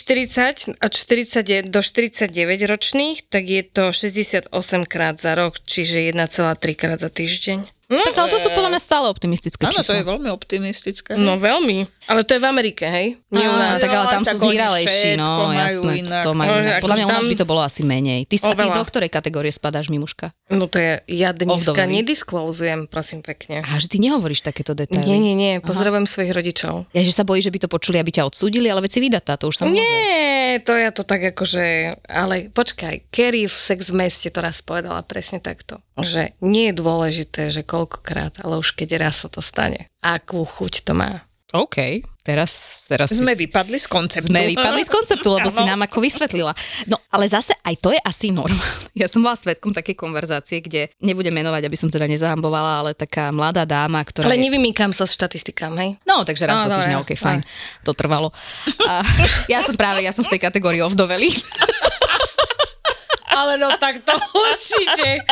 40 od 40 do 49 ročných, tak je to 68 krát za rok, čiže 1,3 krát za týždeň. No, Tak ale to sú podľa mňa stále optimistické Áno, to je veľmi optimistické. no veľmi. Ale to je v Amerike, hej? Nie u nás. tak ale tam tak sú oni zhýralejší, no jasné, inak. to majú No, inak. Podľa mňa u nás by to bolo asi menej. Ty, Oveľa. do ktorej kategórie spadáš, Mimuška? No to je, ja dneska nedisklouzujem, prosím pekne. Aha, že ty nehovoríš takéto detaily. Nie, nie, nie, pozdravujem svojich rodičov. Ja, že sa bojí, že by to počuli, aby ťa odsúdili, ale veď si vydatá, to už sa môže. Nie, to ja to tak akože, ale počkaj, Kerry v Sex v meste to raz povedala presne takto, že nie je dôležité, že koľkokrát, ale už keď raz sa to stane, akú chuť to má. OK, teraz, teraz Sme si- vypadli z konceptu. sme vypadli z konceptu, lebo si nám ako vysvetlila. No, ale zase aj to je asi normálne. Ja som bola svetkom takej konverzácie, kde nebudem menovať, aby som teda nezahambovala, ale taká mladá dáma, ktorá Ale je... nevymýkam sa s štatistikám, hej? No, takže raz No, do týždňa. OK, fajn. To trvalo. A ja som práve, ja som v tej kategórii ovdovelý. Ale no tak to určite.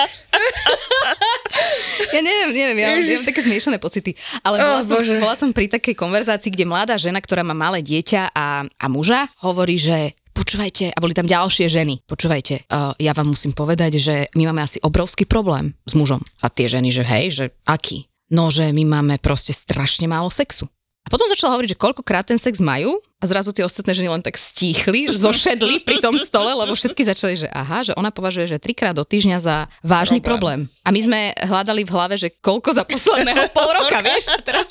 Ja neviem, neviem, ja, mám- ja mám také zmiešané pocity. Ale bola, Oh, som, Bože. bola som pri takej konverzácii, kde mladá žena, ktorá má malé dieťa a, a muža, hovorí, že počúvajte, a boli tam ďalšie ženy, počúvajte, uh, ja vám musím povedať, že my máme asi obrovský problém s mužom. A tie ženy, že hej, že aký? No, že my máme proste strašne málo sexu. A potom začala hovoriť, že koľkokrát ten sex majú a zrazu tie ostatné ženy len tak stíchli, zošedli pri tom stole, lebo všetky začali, že aha, že ona považuje, že trikrát do týždňa za vážny problém. problém. A my sme hľadali v hlave, že koľko za posledného pol roka, vieš? A teraz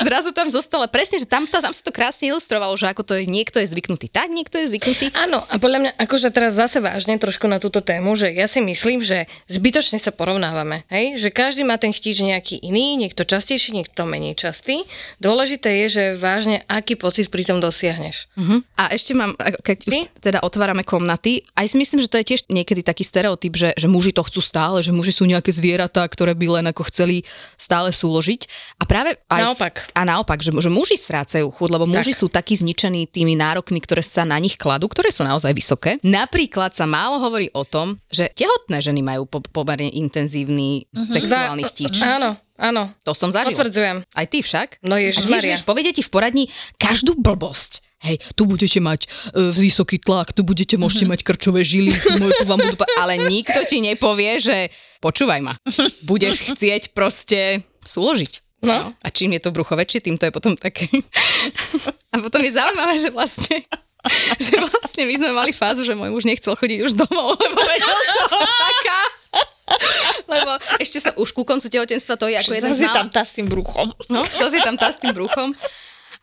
zrazu tam zostalo presne, že tam, tam sa to krásne ilustrovalo, že ako to je, niekto je zvyknutý tak, niekto je zvyknutý. Áno, a podľa mňa, akože teraz zase vážne trošku na túto tému, že ja si myslím, že zbytočne sa porovnávame, hej? že každý má ten chtíč nejaký iný, niekto častejší, niekto menej častý. Dôležité je, že vážne, aký pocit pri tom dosiahneš. Uh-huh. A ešte mám, keď už teda otvárame komnaty, aj si myslím, že to je tiež niekedy taký stereotyp, že, že muži to chcú stále, že muži sú nejaké zvieratá, ktoré by len ako chceli stále súložiť. A práve aj naopak. A naopak, že, že muži strácajú chuť, lebo muži tak. sú takí zničení tými nárokmi, ktoré sa na nich kladú, ktoré sú naozaj vysoké. Napríklad sa málo hovorí o tom, že tehotné ženy majú po, pomerne intenzívny uh-huh. sexuálny chtíč. Áno, Áno. To som zažil. Potvrdzujem. Aj ty však. No ježiš, A tiež, povedia ti v poradni každú blbosť. Hej, tu budete mať e, vysoký tlak, tu budete, môžete mať krčové žily, tu vám budú... Ale nikto ti nepovie, že počúvaj ma, budeš chcieť proste súložiť. No. no. A čím je to brucho väčšie, tým to je potom také... A potom je zaujímavé, že vlastne že vlastne my sme mali fázu, že môj muž nechcel chodiť už domov, lebo vedel, čo ho čaká. Lebo ešte sa už ku koncu tehotenstva to je ako jeden z tam tá s tým bruchom. No, zase tam tá s tým bruchom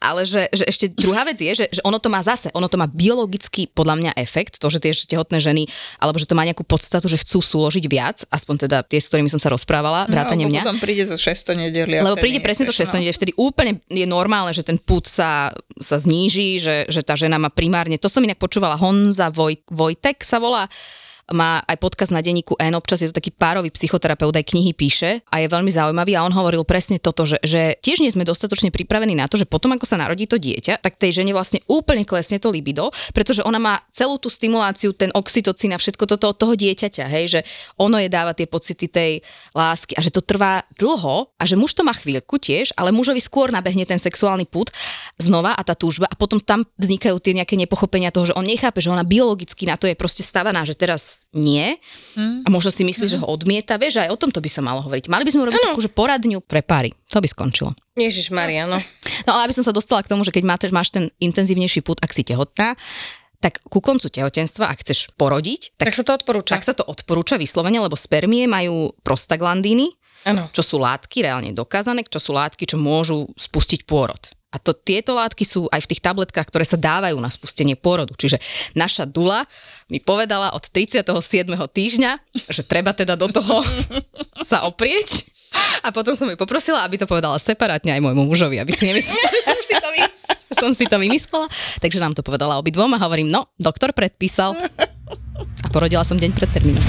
ale že, že ešte druhá vec je, že, že ono to má zase, ono to má biologický podľa mňa efekt, to, že tie ešte tehotné ženy, alebo že to má nejakú podstatu, že chcú súložiť viac, aspoň teda tie, s ktorými som sa rozprávala, no, vrátane no, mňa. potom príde zo 600 nedeli. Lebo príde presne to 600 nedeli, vtedy úplne je normálne, že ten put sa, sa zníži, že, že tá žena má primárne, to som inak počúvala, Honza Voj, Vojtek sa volá, má aj podcast na denníku N, občas je to taký párový psychoterapeut, aj knihy píše a je veľmi zaujímavý a on hovoril presne toto, že, že tiež nie sme dostatočne pripravení na to, že potom ako sa narodí to dieťa, tak tej žene vlastne úplne klesne to libido, pretože ona má celú tú stimuláciu, ten oxytocín a všetko toto od toho dieťaťa, hej, že ono je dáva tie pocity tej lásky a že to trvá dlho a že muž to má chvíľku tiež, ale mužovi skôr nabehne ten sexuálny put znova a tá túžba a potom tam vznikajú tie nejaké nepochopenia toho, že on nechápe, že ona biologicky na to je proste stavaná, že teraz nie mm. a možno si myslí, mm. že ho odmieta. Vieš, aj o tomto by sa malo hovoriť. Mali by sme urobiť takú, že poradňu pre páry. To by skončilo. Ježiš Maria, no. No ale aby som sa dostala k tomu, že keď máte, máš ten intenzívnejší put, ak si tehotná, tak ku koncu tehotenstva, ak chceš porodiť, tak, tak sa to odporúča. Tak sa to odporúča vyslovene, lebo spermie majú prostaglandíny, ano. čo sú látky reálne dokázané, čo sú látky, čo môžu spustiť pôrod. A to, tieto látky sú aj v tých tabletkách, ktoré sa dávajú na spustenie pôrodu. Čiže naša Dula mi povedala od 37. týždňa, že treba teda do toho sa oprieť. A potom som ju poprosila, aby to povedala separátne aj môjmu mužovi, aby si nemyslela, že som si to, vy... som si to vymyslela. Takže nám to povedala obidvom a hovorím, no, doktor predpísal. A porodila som deň pred termínom.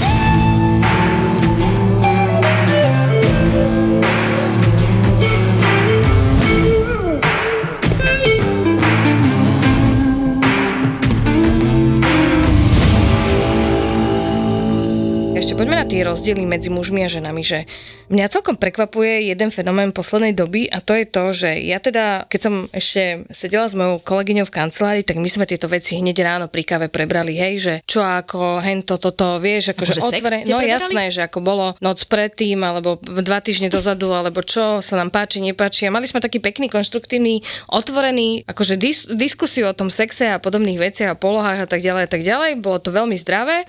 Poďme na tie rozdiely medzi mužmi a ženami, že mňa celkom prekvapuje jeden fenomén poslednej doby a to je to, že ja teda, keď som ešte sedela s mojou kolegyňou v kancelárii, tak my sme tieto veci hneď ráno pri káve prebrali, hej, že čo ako, hen toto, to, vieš, akože otvore, no prebrali? jasné, že ako bolo noc predtým, alebo dva týždne dozadu, alebo čo sa nám páči, nepáči. A mali sme taký pekný, konštruktívny, otvorený, akože dis- diskusiu o tom sexe a podobných veciach a polohách a tak ďalej a tak ďalej. Bolo to veľmi zdravé.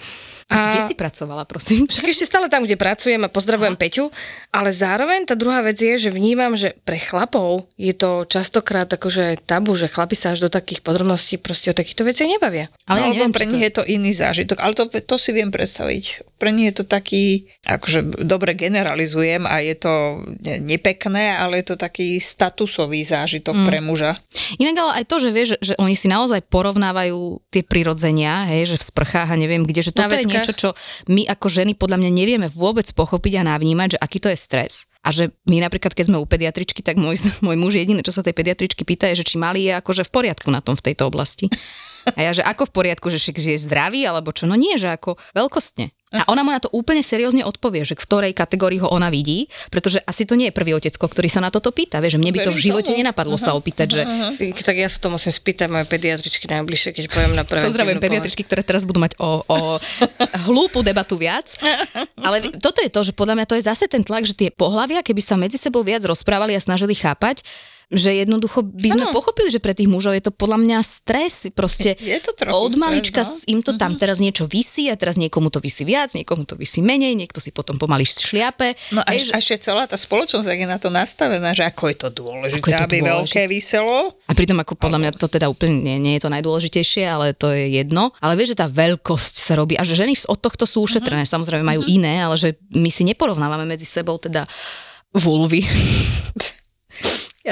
A, kde si pracovala, prosím? Však ešte stále tam, kde pracujem a pozdravujem Aha. Peťu, ale zároveň tá druhá vec je, že vnímam, že pre chlapov je to častokrát akože tabu, že chlapi sa až do takých podrobností proste o takýchto veciach nebavia. Ale ja neviem, pre nich to... je to iný zážitok, ale to, to si viem predstaviť. Pre nich je to taký, akože dobre generalizujem a je to nepekné, ale je to taký statusový zážitok mm. pre muža. Inak ale aj to, že vieš, že oni si naozaj porovnávajú tie prirodzenia, hej, že v sprchách a neviem kde, že toto je niečo, čo my ako ženy podľa mňa nevieme vôbec pochopiť a navnímať, že aký to je stres. A že my napríklad, keď sme u pediatričky, tak môj, môj muž jediné, čo sa tej pediatričky pýta, je, že či malý je akože v poriadku na tom v tejto oblasti. A ja, že ako v poriadku, že, je zdravý, alebo čo? No nie, že ako veľkostne. A ona mu na to úplne seriózne odpovie, že v ktorej kategórii ho ona vidí, pretože asi to nie je prvý otecko, ktorý sa na toto pýta. Vieš, že mne by to v živote nenapadlo uh-huh. sa opýtať, že... Uh-huh. Tak ja sa to musím spýtať moje pediatričky najbližšie, keď poviem na prvé. Pozdravujem pediatričky, ktoré teraz budú mať o, o hlúpu debatu viac. Ale toto je to, že podľa mňa to je zase ten tlak, že tie pohľavia, keby sa medzi sebou viac rozprávali a snažili chápať, že jednoducho by sme Áno. pochopili, že pre tých mužov je to podľa mňa stres, proste Je to od malička stres, no. im to tam teraz niečo vysí a teraz niekomu to vysí viac, niekomu to vysí menej, niekto si potom pomaly šliape. No a, Vieš, a ešte celá tá spoločnosť, je na to nastavená, že ako je to dôležité, Ako je to aby dôležité. veľké vyselo. A pritom ako podľa mňa to teda úplne nie, nie je to najdôležitejšie, ale to je jedno. Ale vieš, že tá veľkosť sa robí a že ženy od tohto sú ušetrené, Mhm. samozrejme majú iné, ale že my si neporovnávame medzi sebou teda vulvy.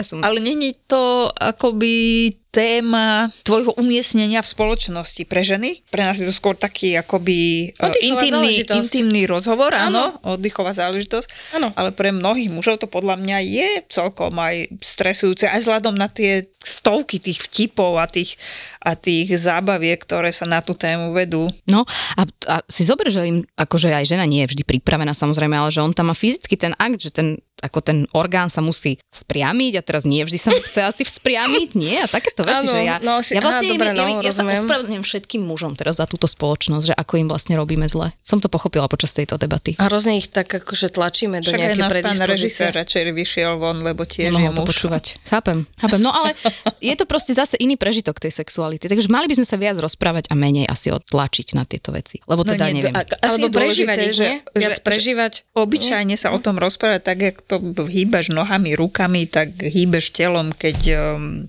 som... Ale není to akoby téma tvojho umiestnenia v spoločnosti pre ženy? Pre nás je to skôr taký akoby eh, Oddychová intimný, záležitosť. intimný rozhovor, áno, oddychová záležitosť. Áno. Ale pre mnohých mužov to podľa mňa je celkom aj stresujúce, aj vzhľadom na tie stovky tých vtipov a tých, a tých zábaviek, ktoré sa na tú tému vedú. No a, a si zober, že im, akože aj žena nie je vždy pripravená samozrejme, ale že on tam má fyzicky ten akt, že ten, ako ten orgán sa musí spriamiť a teraz nie vždy sa mu chce asi vzpriamiť, nie? A takéto veci, Áno, že ja, no si- ja vlastne aha, dobre, ja, no, ja, ja sa ospravedlňujem všetkým mužom teraz za túto spoločnosť, že ako im vlastne robíme zle. Som to pochopila počas tejto debaty. A hrozne ich tak akože tlačíme do režisér predispozície. radšej vyšiel von, lebo tiež je Nemohol to muž. počúvať. Chápem, chápem. No ale je to proste zase iný prežitok tej sexuality. Takže mali by sme sa viac rozprávať a menej asi odtlačiť na tieto veci. Lebo teda nie, neviem. a- asi Alebo je prežívať že? Viac že- prežívať. Obyčajne sa o tom rozprávať tak, jak to hýbaš nohami, rukami, tak hýbeš telom, keď um,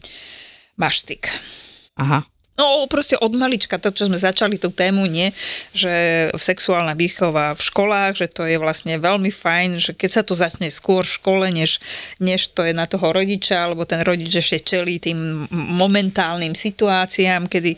máš styk. Aha. No proste od malička, to čo sme začali tú tému, nie, že sexuálna výchova v školách, že to je vlastne veľmi fajn, že keď sa to začne skôr v škole, než, než to je na toho rodiča, alebo ten rodič ešte čelí tým momentálnym situáciám, kedy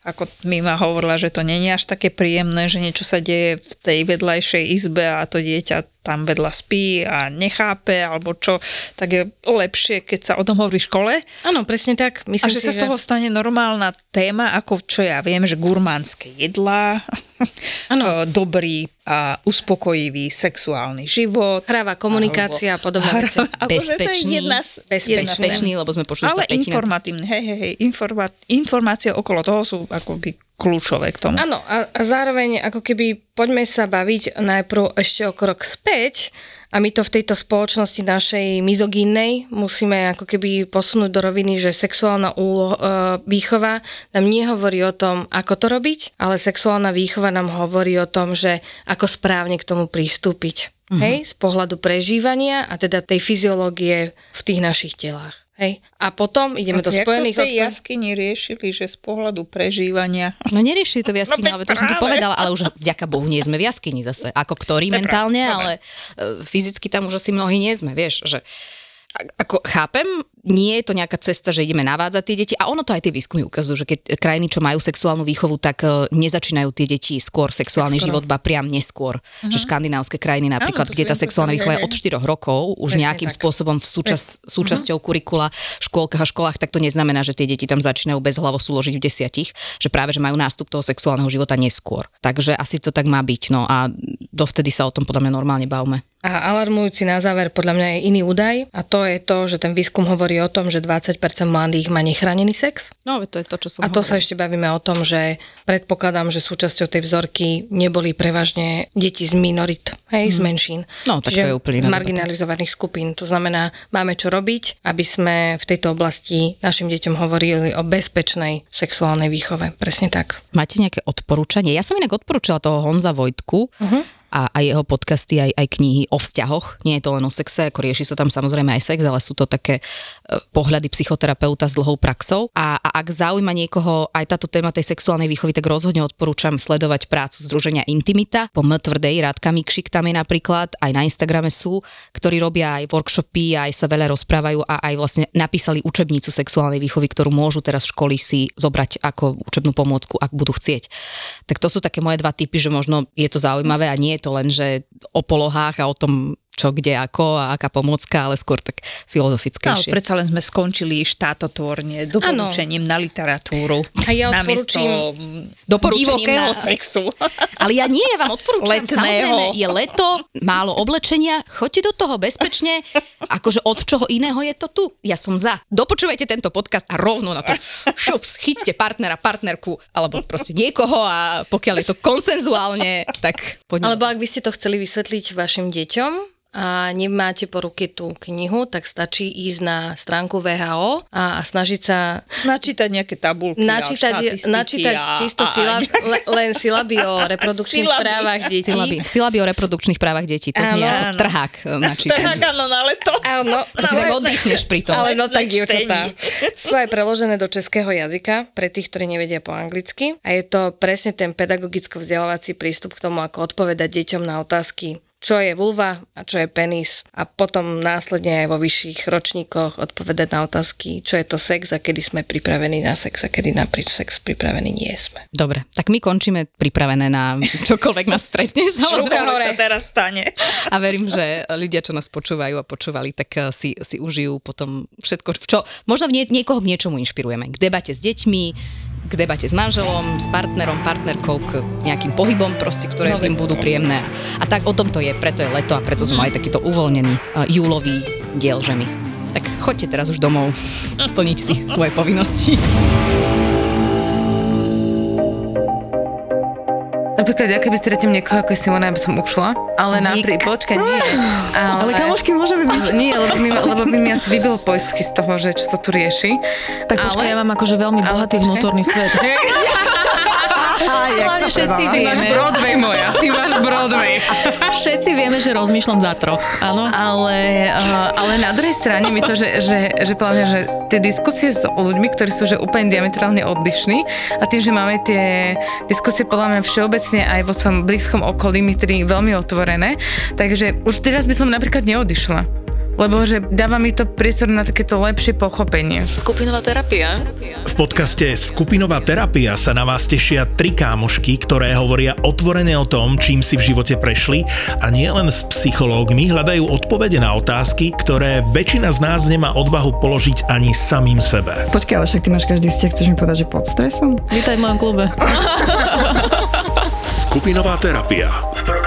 ako Mima hovorila, že to je až také príjemné, že niečo sa deje v tej vedľajšej izbe a to dieťa tam vedľa spí a nechápe, alebo čo, tak je lepšie, keď sa o tom hovorí v škole, Áno, presne tak. a Myslím že si, sa z toho stane normálna téma, ako čo ja viem, že gurmánske jedlá, Áno. e, dobrý a uspokojivý sexuálny život. Hravá komunikácia a podobné veci. Alebo, Bezpečný, jedna, z- jedna. Bezpečný, lebo sme počuli, Ale informatívne, hej, hej, hej, informa- informácie okolo toho sú akoby kľúčové k tomu. Áno, a, a zároveň ako keby poďme sa baviť najprv ešte o krok späť a my to v tejto spoločnosti našej mizogínnej musíme ako keby posunúť do roviny, že sexuálna úlo, e, výchova nám nehovorí o tom, ako to robiť, ale sexuálna výchova nám hovorí o tom, že ako správne k tomu pristúpiť. Hej, z pohľadu prežívania a teda tej fyziológie v tých našich telách. Hej. A potom ideme do Jak Spojených to v tej odpo- jaskyni riešili, že z pohľadu prežívania No neriešili to v jaskyni, No, ale to som to práve. povedala, ale už vďaka Bohu nie sme v jaskyni zase. Ako ktorý mentálne, ale e, fyzicky tam už asi mnohí nie sme, vieš, že a- ako chápem, nie je to nejaká cesta, že ideme navádzať tie deti a ono to aj tie výskumy ukazujú, že keď krajiny, čo majú sexuálnu výchovu, tak e, nezačínajú tie deti skôr sexuálny Skoro. život, ba priam neskôr. Že škandinávské krajiny napríklad, to kde tá sexuálna výchova je od 4 rokov, už Presne nejakým tak. spôsobom v súčas, súčasťou kurikula v škôlkach a školách, tak to neznamená, že tie deti tam začínajú bez hlavo súložiť v desiatich, že práve, že majú nástup toho sexuálneho života neskôr. Takže asi to tak má byť, no a dovtedy sa o tom podľa mňa normálne bavme. A alarmujúci na záver podľa mňa je iný údaj a to je to, že ten výskum hovorí o tom, že 20% mladých má nechránený sex. No, to je to, čo som A to sa ešte bavíme o tom, že predpokladám, že súčasťou tej vzorky neboli prevažne deti z minorit, hej, z menšín. No, tak to Čiže je úplne debata. marginalizovaných skupín. To znamená, máme čo robiť, aby sme v tejto oblasti našim deťom hovorili o bezpečnej sexuálnej výchove. Presne tak. Máte nejaké odporúčanie? Ja som inak odporúčala toho Honza Vojtku Uh-huh. A aj jeho podcasty, aj, aj knihy o vzťahoch. Nie je to len o sexe, ako rieši sa tam samozrejme aj sex, ale sú to také e, pohľady psychoterapeuta s dlhou praxou. A, a ak zaujíma niekoho aj táto téma tej sexuálnej výchovy, tak rozhodne odporúčam sledovať prácu Združenia Intimita. Po M tvrdej Rádka Mikšik tam je napríklad, aj na Instagrame sú, ktorí robia aj workshopy, aj sa veľa rozprávajú a aj vlastne napísali učebnicu sexuálnej výchovy, ktorú môžu teraz školy si zobrať ako učebnú pomôcku, ak budú chcieť. Tak to sú také moje dva typy, že možno je to zaujímavé a nie je to len, že o polohách a o tom, čo, kde, ako a aká pomôcka, ale skôr tak No, ale filozofickejšie. predsa len sme skončili štátotvorne doporučením na literatúru. A ja odporúčim- divokého na- sexu. Ale ja nie, ja vám odporúčam, Letného. samozrejme, je leto, málo oblečenia, choďte do toho bezpečne, akože od čoho iného je to tu. Ja som za. Dopočúvajte tento podcast a rovno na to šups, chyťte partnera, partnerku, alebo proste niekoho a pokiaľ je to konsenzuálne, tak poďme. Alebo ak by ste to chceli vysvetliť vašim deťom, a nemáte po ruke tú knihu, tak stačí ísť na stránku VHO a, a snažiť sa Načítať nejaké tabulky načítať, a načítať a, čisto a, silab, le, len silaby o reprodukčných Silaby. právach detí. Silaby, silaby o reprodukčných právach detí. To znie Áno. ako trhák e, načítať. Tak áno, no ale to... Áno, To si tak oddychneš pri tom. Ale no tak, dievčatá. Sú aj preložené do českého jazyka pre tých, ktorí nevedia po anglicky. A je to presne ten pedagogicko-vzdelávací prístup k tomu, ako odpovedať deťom na otázky čo je vulva a čo je penis a potom následne aj vo vyšších ročníkoch odpovedať na otázky, čo je to sex a kedy sme pripravení na sex a kedy na sex pripravení nie sme. Dobre, tak my končíme pripravené na čokoľvek nás stretne. Samozrejme. sa teraz stane. A verím, že ľudia, čo nás počúvajú a počúvali, tak eh, si, si užijú potom všetko, čo možno v nie, niekoho k niečomu inšpirujeme. K debate s deťmi, k debate s manželom, s partnerom, partnerkou, k nejakým pohybom proste, ktoré im budú príjemné. A tak o tom to je, preto je leto a preto sme mali takýto uvoľnený uh, júlový diel žemy. Tak choďte teraz už domov plniť si svoje povinnosti. Napríklad, ja keby stretnem niekoho ako je Simona, ja by som ušla, ale napríklad, počkaj, nie. Ale, Ale kamošky môžeme byť. Nie, lebo by, mi- lebo by mi asi vybilo poistky z toho, že čo sa tu rieši. Tak počkaj, ja mám akože veľmi Ale bohatý počkaj. vnútorný svet. Á, jak sa všetci predáva. Ty máš vieme. Broadway moja, ty máš Broadway. Všetci vieme, že rozmýšľam za troch, áno. Ale, uh, ale na druhej strane mi to, že, že, že mňa, že tie diskusie s ľuďmi, ktorí sú že úplne diametrálne odlišní a tým, že máme tie diskusie podľa mňa všeobecne aj vo svojom blízkom okolí my tri veľmi otvorené, takže už teraz by som napríklad neodišla. Lebo že dáva mi to priestor na takéto lepšie pochopenie. Skupinová terapia. V podcaste Skupinová terapia sa na vás tešia tri kámošky, ktoré hovoria otvorene o tom, čím si v živote prešli a nie len s psychológmi hľadajú odpovede na otázky, ktoré väčšina z nás nemá odvahu položiť ani samým sebe. Počkaj, ale však ty máš každý vzťah, chceš mi povedať, že pod stresom? Vítaj v mojom klube. Skupinová terapia v.